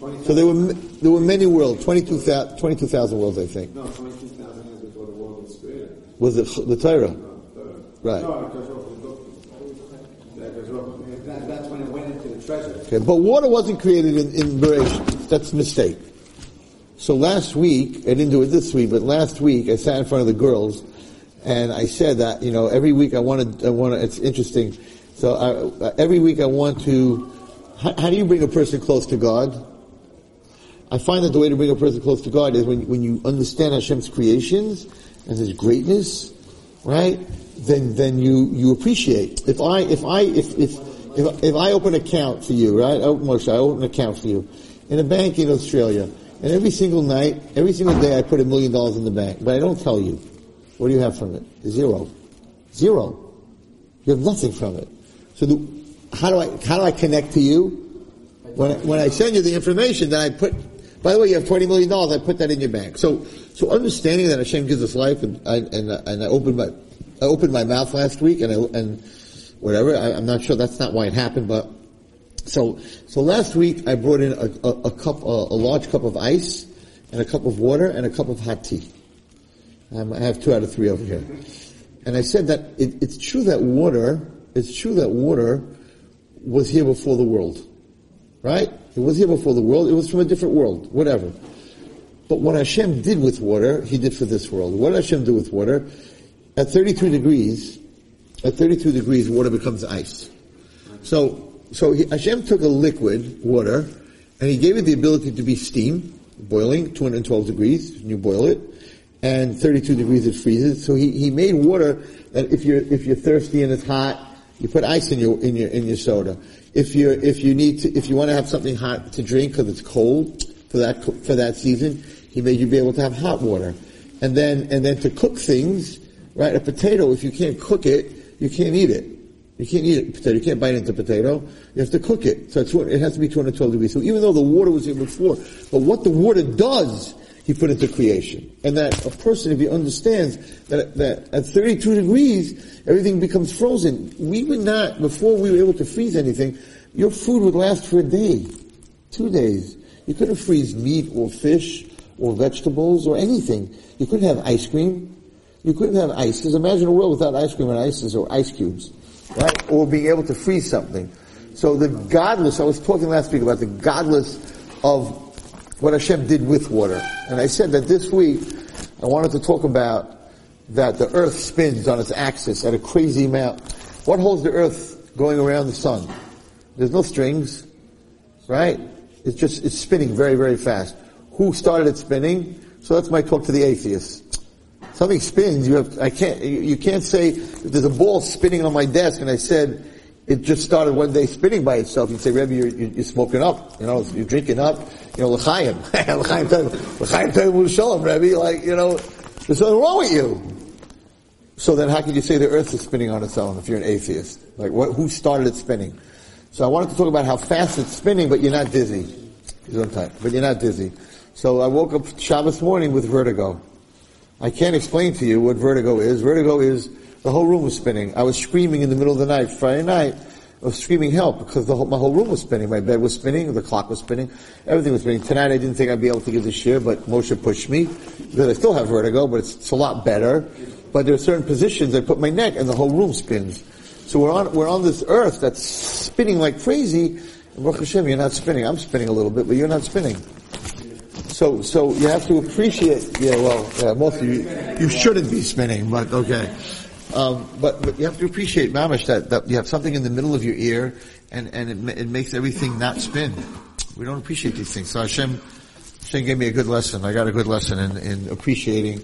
So there were there were many worlds, 22,000 22, worlds, I think. No, 22,000 years before the world was created. Was it the Torah? Right. That's when it went into the treasure. Okay, but water wasn't created in, in. That's a mistake. So last week, I didn't do it this week, but last week I sat in front of the girls and I said that, you know, every week I want to, I want to, it's interesting. So I, every week I want to, how, how do you bring a person close to God? I find that the way to bring a person close to God is when, when you understand Hashem's creations and His greatness, right? Then, then you, you appreciate. If I, if I, if, if, if, if I open an account for you, right? I open, Moshe, I open an account for you in a bank in Australia, and every single night, every single day I put a million dollars in the bank, but I don't tell you. What do you have from it? Zero. Zero. You have nothing from it. So the, how do I, how do I connect to you? When I, when I send you the information, then I put by the way, you have twenty million dollars. I put that in your bank. So, so understanding that Hashem gives us life, and I, and, and I opened my, I opened my mouth last week, and I, and whatever. I, am not sure that's not why it happened, but so, so last week I brought in a, a, a cup, a, a, large cup of ice, and a cup of water, and a cup of hot tea. Um, I have two out of three over here, and I said that it, it's true that water, it's true that water was here before the world, right? It was here before the world. It was from a different world. Whatever. But what Hashem did with water, He did for this world. What Hashem do with water? At 32 degrees, at 32 degrees, water becomes ice. So, so he, Hashem took a liquid, water, and He gave it the ability to be steam, boiling, 212 degrees, and you boil it, and 32 degrees it freezes. So He, he made water that if you're, if you're thirsty and it's hot, you put ice in your, in your, in your soda if you if you need to if you want to have something hot to drink because it's cold for that for that season, he made you be able to have hot water, and then and then to cook things, right? A potato, if you can't cook it, you can't eat it. You can't eat a potato. You can't bite into potato. You have to cook it. So it has to be 212 degrees. So even though the water was here before, but what the water does, he put into creation. And that a person, if he understands that, that at 32 degrees, everything becomes frozen. We would not, before we were able to freeze anything, your food would last for a day, two days. You couldn't freeze meat or fish or vegetables or anything. You couldn't have ice cream. You couldn't have ice. ices. Imagine a world without ice cream and ices or ice cubes right? Or being able to freeze something. So the godless, I was talking last week about the godless of what Hashem did with water. And I said that this week, I wanted to talk about that the earth spins on its axis at a crazy amount. What holds the earth going around the sun? There's no strings, right? It's just, it's spinning very, very fast. Who started it spinning? So that's my talk to the atheists something spins, you have, I can't, you can't say, there's a ball spinning on my desk and I said, it just started one day spinning by itself. You'd say, Rebbe, you're, you're, smoking up, you know, you're drinking up, you know, l'chaim. l'chaim l'chaim will shalom, Rebbe, like, you know, there's something wrong with you. So then how can you say the earth is spinning on its own if you're an atheist? Like, what, who started it spinning? So I wanted to talk about how fast it's spinning, but you're not dizzy. Time, but you're not dizzy. So I woke up Shabbos morning with vertigo. I can't explain to you what vertigo is. Vertigo is the whole room was spinning. I was screaming in the middle of the night, Friday night. Was screaming help because the whole, my whole room was spinning. My bed was spinning, the clock was spinning, everything was spinning. Tonight I didn't think I'd be able to give the shir, but Moshe pushed me because I still have vertigo, but it's, it's a lot better. But there are certain positions I put my neck and the whole room spins. So we're on, we're on this earth that's spinning like crazy. And Baruch Hashem, you're not spinning. I'm spinning a little bit, but you're not spinning. So, so you have to appreciate, yeah, well, yeah, most of you, you shouldn't be spinning, but okay. Um, but, but you have to appreciate, Mamish, that, that you have something in the middle of your ear and, and it, it makes everything not spin. We don't appreciate these things. So Hashem, Hashem gave me a good lesson. I got a good lesson in, in appreciating,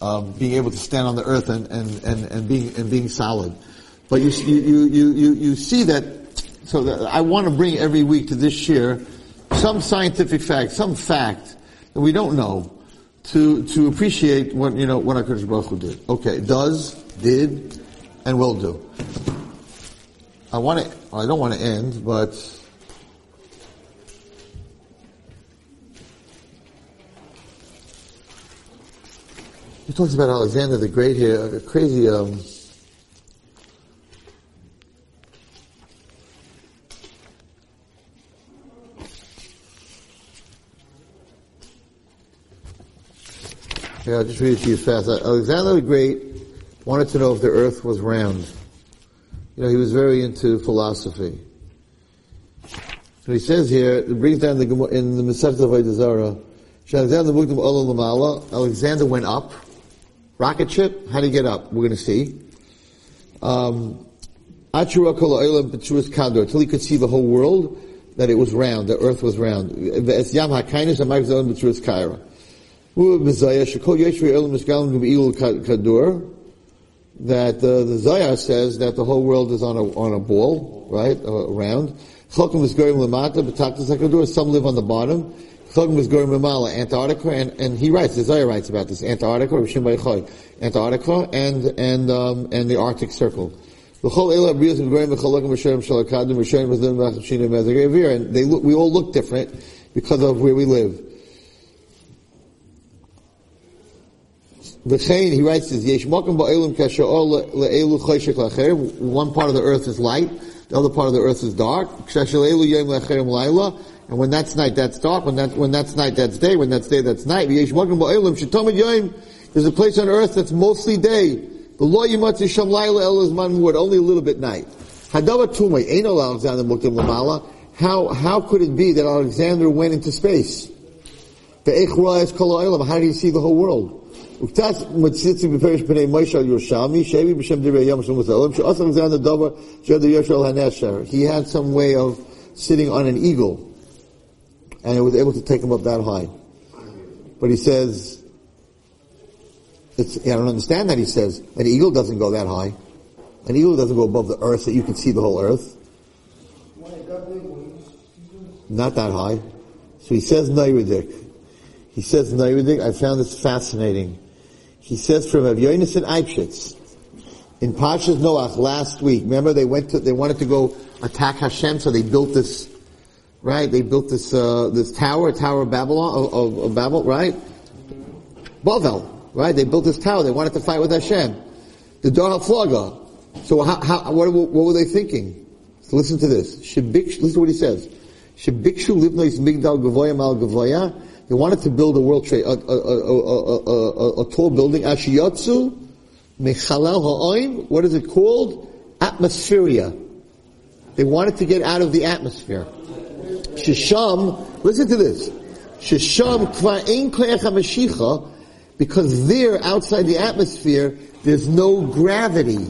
um, being able to stand on the earth and, and, and, and being, and being solid. But you, you, you, you, you see that, so that I want to bring every week to this year some scientific fact, some fact that we don't know to, to appreciate what, you know, what HaKadosh Baruch Hu did. Okay, does, did, and will do. I want to, I don't want to end, but he talks about Alexander the Great here, a crazy, um, Yeah, I'll just read it to you fast. Alexander the Great wanted to know if the earth was round. You know, he was very into philosophy. So he says here, it brings down the, in the Masechta of Zarah, Alexander Muktam Olam Lamala, Alexander went up. Rocket ship, how did he get up? We're going to see. Um, till he could see the whole world, that it was round, the earth was round. Kaira. That uh, the Zayah says that the whole world is on a on a ball, right, uh, round. Some live on the bottom. Antarctica, and, and he writes, the Zayah writes about this, Antarctica, Antarctica, and, and, um, and the Arctic Circle. And they look, we all look different because of where we live. V'chein, he writes this, Yesh mokum ba'elim kasher le'elu choshek lacher. One part of the earth is light, the other part of the earth is dark. Kasher le'elu yom lacherim laila. And when that's night, that's dark. When that, when that's night, that's day. When that's day, that's night. Yesh mokum ba'elim shetomid yom. There's a place on earth that's mostly day. The law yimatzi sham laila el is man muad, only a little bit night. Hadava tumay, ain't Alexander muktim lamala. How, how could it be that Alexander went into space? The. How did he see the whole world? וכתס מציצי בפרש פני מוישה על ירושלמי, שהביא בשם דברי יום של מוסלם, שעושה מזה על הדבר שעד יושב על הנשר. He had some way of sitting on an eagle, and it was able to take him up that high. But he says, it's, I don't understand that he says, an eagle doesn't go that high. An eagle doesn't go above the earth that you can see the whole earth. Not that high. So he says Nayridik. He says Nayridik, I found this fascinating. He says from Rav Yonason Eibeshitz, in Pashas Noach last week, remember they went to, they wanted to go attack Hashem, so they built this, right? They built this, uh, this tower, Tower of Babylon, of, of, Babel, right? Bavel, right? They built this tower, they wanted to fight with Hashem. The Dar Flaga. So how, how, what, what were they thinking? So listen to this. Shebik, listen to what he says. Shebikshu livnois migdal gavoya mal gavoya. They wanted to build a world trade, a, a, a, a, tall building. Ashiyatsu mechalal ha'oim. What is it called? Atmospheria. They wanted to get out of the atmosphere. Shisham, listen to this. Shisham kvar ein kleach hamashicha, because there, outside the atmosphere, there's no gravity.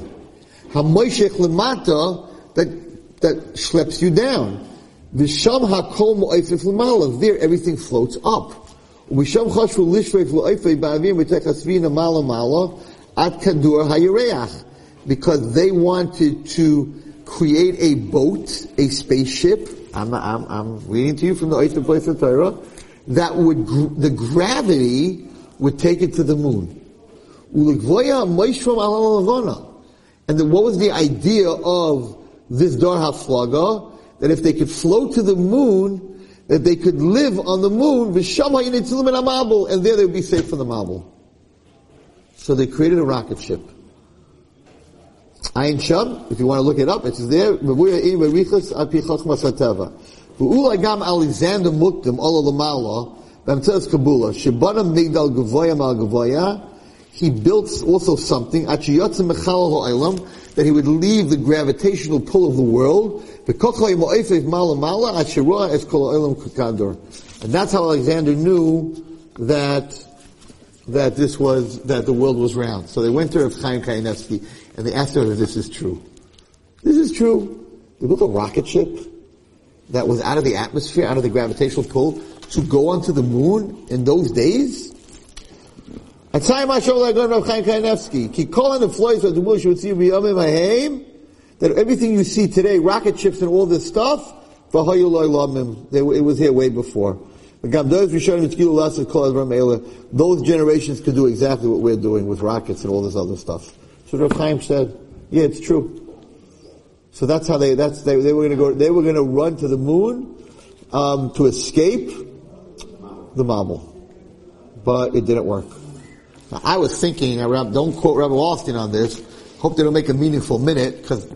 Hamoshech lemata, that, that schleps you down. V'sham hakol mo'ifif l'mala. There, everything floats up. V'sham chashvu lishvei v'lo'ifei ba'avim v'techasvina mala mala at kadur hayireach. Because they wanted to create a boat, a spaceship. I'm, I'm, I'm reading to you from the Oitzah Place of Torah. That would, the gravity would take it to the moon. And then what was the idea of this Dar HaFlaga? That if they could float to the moon, that they could live on the moon, and there they would be safe from the Mabul. So they created a rocket ship. Ayin Sham, if you want to look it up, it's there. Mavuya in Berichas Api Chachmas Hateva. V'ula gam Alexander Muktim Ola Lamala B'amtez Kabula Shibana Migdal Gavoya Mal Gavoya He built also something that he would leave the gravitational pull of the world. And that's how Alexander knew that that this was that the world was round. So they went to Rav Chaim Kanievsky and they asked him if this is true. This is true. They built a rocket ship that was out of the atmosphere, out of the gravitational pull, to go onto the moon in those days. At time I show like Rav Chaim Kanievsky, ki kol the floys of the bush would see biyamim that everything you see today, rocket ships and all this stuff, they, it was here way before. Those generations could do exactly what we're doing with rockets and all this other stuff. So Rav Chaim said, yeah, it's true. So that's how they, that's, they, they were gonna go, they were gonna run to the moon, um, to escape the Mabul. But it didn't work. Now, I was thinking, don't quote Rabbi Austin on this, hope they don't make a meaningful minute, because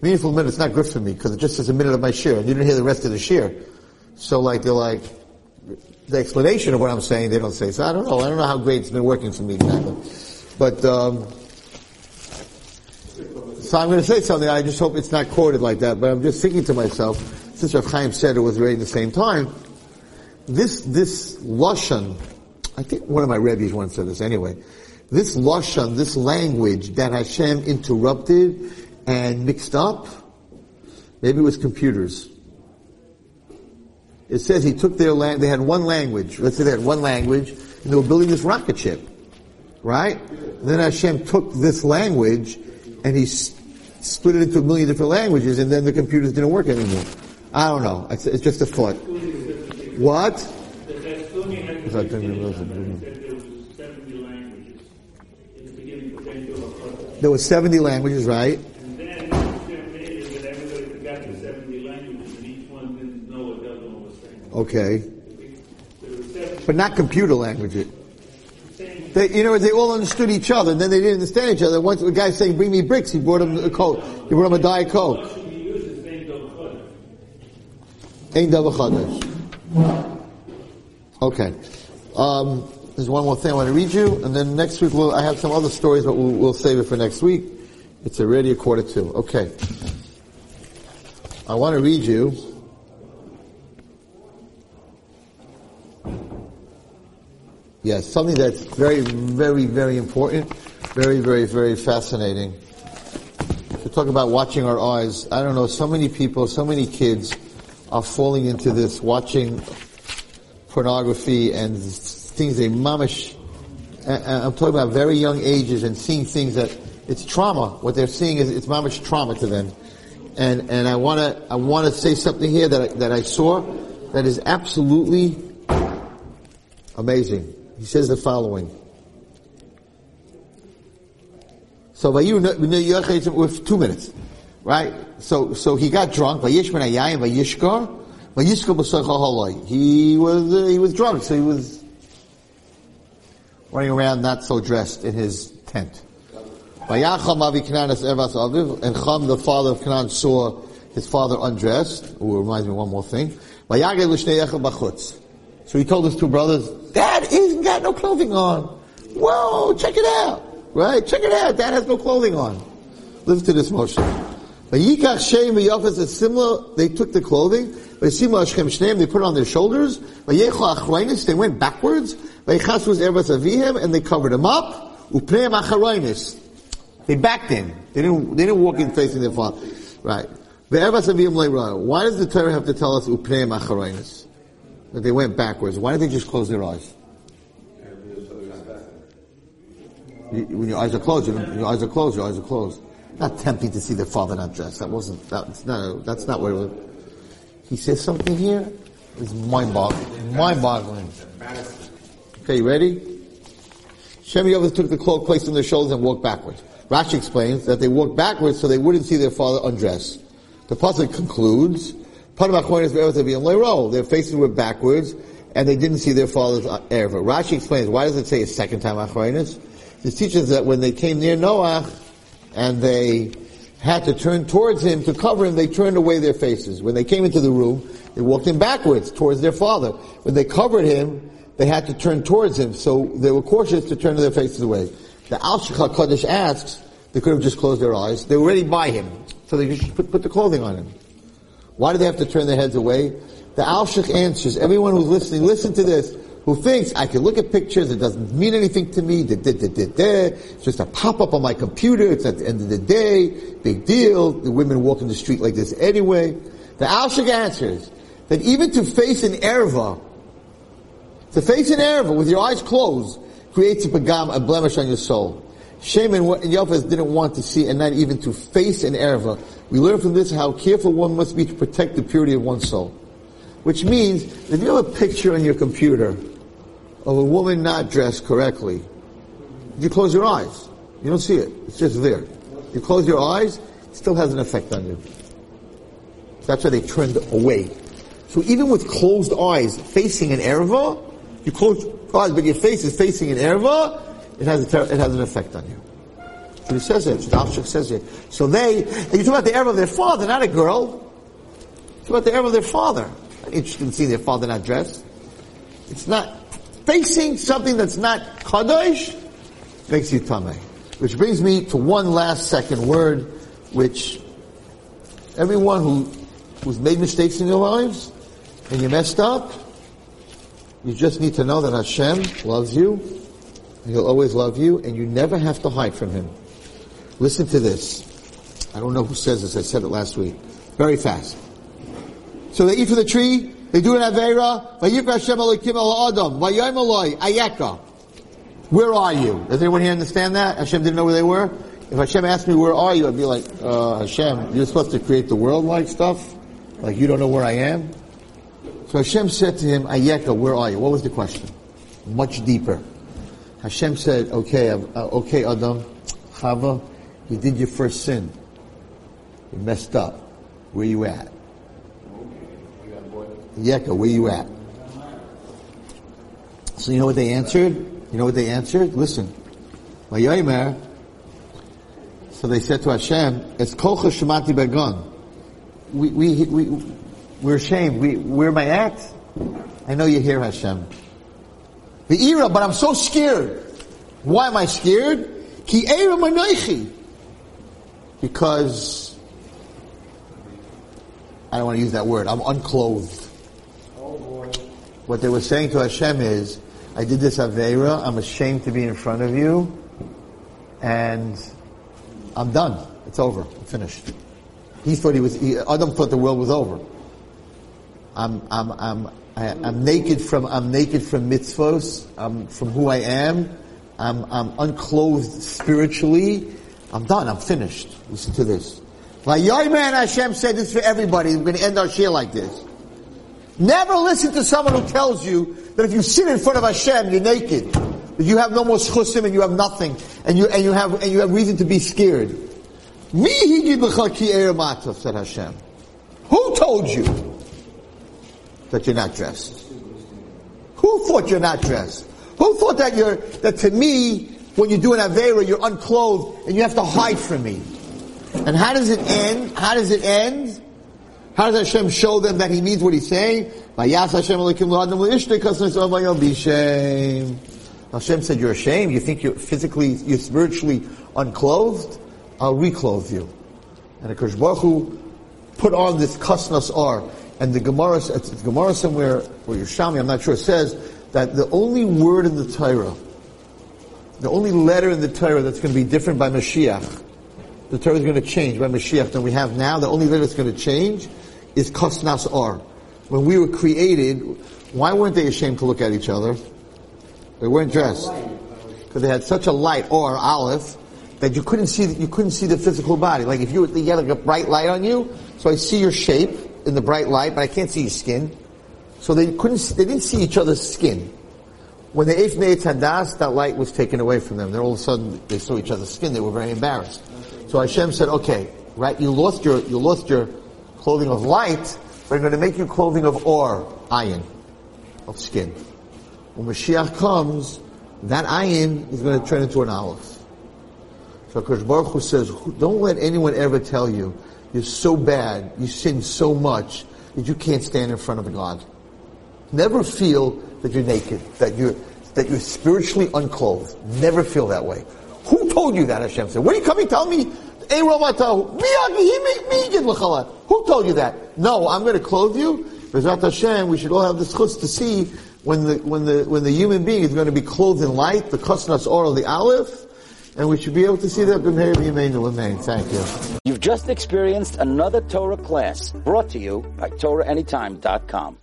meaningful minute's not good for me, because it just is a minute of my share, and you didn't hear the rest of the share. So like, they're like, the explanation of what I'm saying, they don't say. So I don't know. I don't know how great it's been working for me exactly. But, um, so I'm going to say something. I just hope it's not quoted like that. But I'm just thinking to myself, since Rav Chaim said it was right at the same time, this, this Lashon, I think one of my rabbis once said this anyway, this Lashon, this language that Hashem interrupted and mixed up, maybe it was computers it says he took their land, they had one language. Let's say they had one language, and they were building this rocket ship. Right? And then Hashem took this language, and he s- split it into a million different languages, and then the computers didn't work anymore. I don't know. It's, it's just a thought. What? There were 70 languages, right? Okay. But not computer languages. They, you know, they all understood each other, and then they didn't understand each other. Once the guy saying, "Bring me bricks," he brought him a coke. He brought him a diet coke. Ain't Okay. Um, there's one more thing I want to read you, and then next week we'll, I have some other stories, but we'll, we'll save it for next week. It's already a quarter to. Okay. I want to read you Yes, something that's very, very, very important, very, very, very fascinating. To talk about watching our eyes, I don't know, so many people, so many kids are falling into this, watching pornography and things they mamish, I'm talking about very young ages and seeing things that, it's trauma. What they're seeing is, it's mamish trauma to them. And, and I wanna, I wanna say something here that I, that I saw that is absolutely amazing. He says the following. So by with two minutes, right? So so he got drunk. He was uh, he was drunk, so he was running around not so dressed in his tent. And Cham, the father of Canaan, saw his father undressed. Oh, reminds me one more thing. So he told his two brothers, Dad isn't got no clothing on. Whoa, check it out. Right? Check it out. Dad has no clothing on. Listen to this motion. Is similar. They took the clothing. They put it on their shoulders. They went backwards. And they covered him up. They backed in. They didn't, they didn't walk in facing their father. Right. Why does the Torah have to tell us that they went backwards. Why didn't they just close their eyes? when your eyes are closed, your eyes are closed, your eyes are closed. Not tempting to see their father not dressed. That wasn't, that's not, that's not what it was. He says something here. It's mind-boggling. Mind-boggling. Okay, you ready? Shem took the cloak, placed on their shoulders, and walked backwards. Rashi explains that they walked backwards so they wouldn't see their father undress. The pasuk concludes, ever Their faces were backwards, and they didn't see their father's uh, erva. Rashi explains, why does it say a second time achronis? This teaches that when they came near Noah, and they had to turn towards him to cover him, they turned away their faces. When they came into the room, they walked in backwards towards their father. When they covered him, they had to turn towards him, so they were cautious to turn their faces away. The Alshich HaKadosh asks, they could have just closed their eyes. They were already by him, so they just put, put the clothing on him. Why do they have to turn their heads away? The Alshich answers, everyone who's listening, listen to this, who thinks I can look at pictures, it doesn't mean anything to me, da, da, da, da, da. it's just a pop-up on my computer, it's at the end of the day, big deal, the women walk in the street like this anyway. The Alshich answers that even to face an erva, to face an erva with your eyes closed, creates a pagam, a blemish on your soul. Shem and Yafas didn't want to see and not even to face an erva. We learn from this how careful one must be to protect the purity of one's soul. Which means, if you have a picture on your computer of a woman not dressed correctly, you close your eyes. You don't see it. It's just there. You close your eyes, it still has an effect on you. That's why they turned away. So even with closed eyes facing an erva, you close your eyes, but your face is facing an erva, it has ter- it has an effect on you. So he says it. The Shadavshik says it. So they, and you talk about the erva of their father, not a girl. It's about the erva of their father. Not interested in seeing their father not dressed. It's not facing something that's not kadosh makes you tameh. Which brings me to one last second word, which everyone who who's made mistakes in their lives and you messed up, you just need to know that Hashem loves you, and He'll always love you, and you never have to hide from Him. Listen to this. I don't know who says this, I said it last week. Very fast. So they eat from the tree, they do an Avera, Vayikra Hashem Elokim El Adam, Eloi, Ayeka. Where are you? Does anyone here understand that? Hashem didn't know where they were? If Hashem asked me, where are you? I'd be like, uh, Hashem, you're supposed to create the world like stuff? Like you don't know where I am? So Hashem said to him, Ayeka, where are you? What was the question? Much deeper. Hashem said, okay, uh, okay, Adam, Chava, you did your first sin. You messed up. Where you at? Yeka, where you at? So you know what they answered? You know what they answered? Listen. So they said to Hashem, "It's kolcha shemati begon." We we we we're ashamed. We where I at? I know you hear Hashem. The era, but I'm so scared. Why am I scared? Ki era manoichi. Because I don't want to use that word. I'm unclothed. What they were saying to Hashem is, I did this Aveira, I'm ashamed to be in front of you, and I'm done. It's over. I'm finished. He thought he was, he, Adam thought the world was over. I'm, I'm, I'm, I, am i am naked from, I'm naked from mitzvos, I'm from who I am, I'm, I'm unclothed spiritually, I'm done, I'm finished. Listen to this. man Hashem said this for everybody, we're going to end our share like this. Never listen to someone who tells you that if you sit in front of Hashem, you're naked. That you have no more schusim and you have nothing. And you, and you have, and you have reason to be scared. Said Hashem. Who told you that you're not dressed? Who thought you're not dressed? Who thought that you're, that to me, when you do an Avera, you're unclothed and you have to hide from me? And how does it end? How does it end? How does Hashem show them that He means what He's saying? Hashem said, you're ashamed? You think you're physically, you're spiritually unclothed? I'll reclothe you. And HaKadosh Baruch Hu put on this kasnas ar. And the Gemara, it's the Gemara somewhere, or Yerushalmi, I'm not sure, says that the only word in the Torah, the only letter in the Torah that's going to be different by Mashiach, the Torah is going to change by Mashiach than we have now, the only letter that's going to change is Kosnas Or. When we were created, why weren't they ashamed to look at each other? They weren't dressed. Because they had such a light, or Aleph, that you couldn't see, you couldn't see the physical body. Like if you, you had like a bright light on you, so I see your shape in the bright light, but I can't see your skin. So they couldn't, they didn't see each other's skin. When they ate the Hadas, that light was taken away from them. Then all of a sudden they saw each other's skin. They were very embarrassed. So Hashem said, "Okay, right? You lost your, you lost your clothing of light, But I'm going to make you clothing of ore, iron, of skin. When Mashiach comes, that iron is going to turn into an olive. So HaKadosh Baruch Hu says, don't let anyone ever tell you you're so bad, you sin so much that you can't stand in front of God. Never feel that you're naked, that you're that you're spiritually unclothed. Never feel that way. Who told you that? Hashem said. What are you coming tell me? Who told you that? No, I'm going to clothe you. Hashem, we should all have this chutz to see when the when the when the human being is going to be clothed in light, the kosnas or the aleph, and we should be able to see that Thank you. You've just experienced another Torah class brought to you by TorahAnytime.com.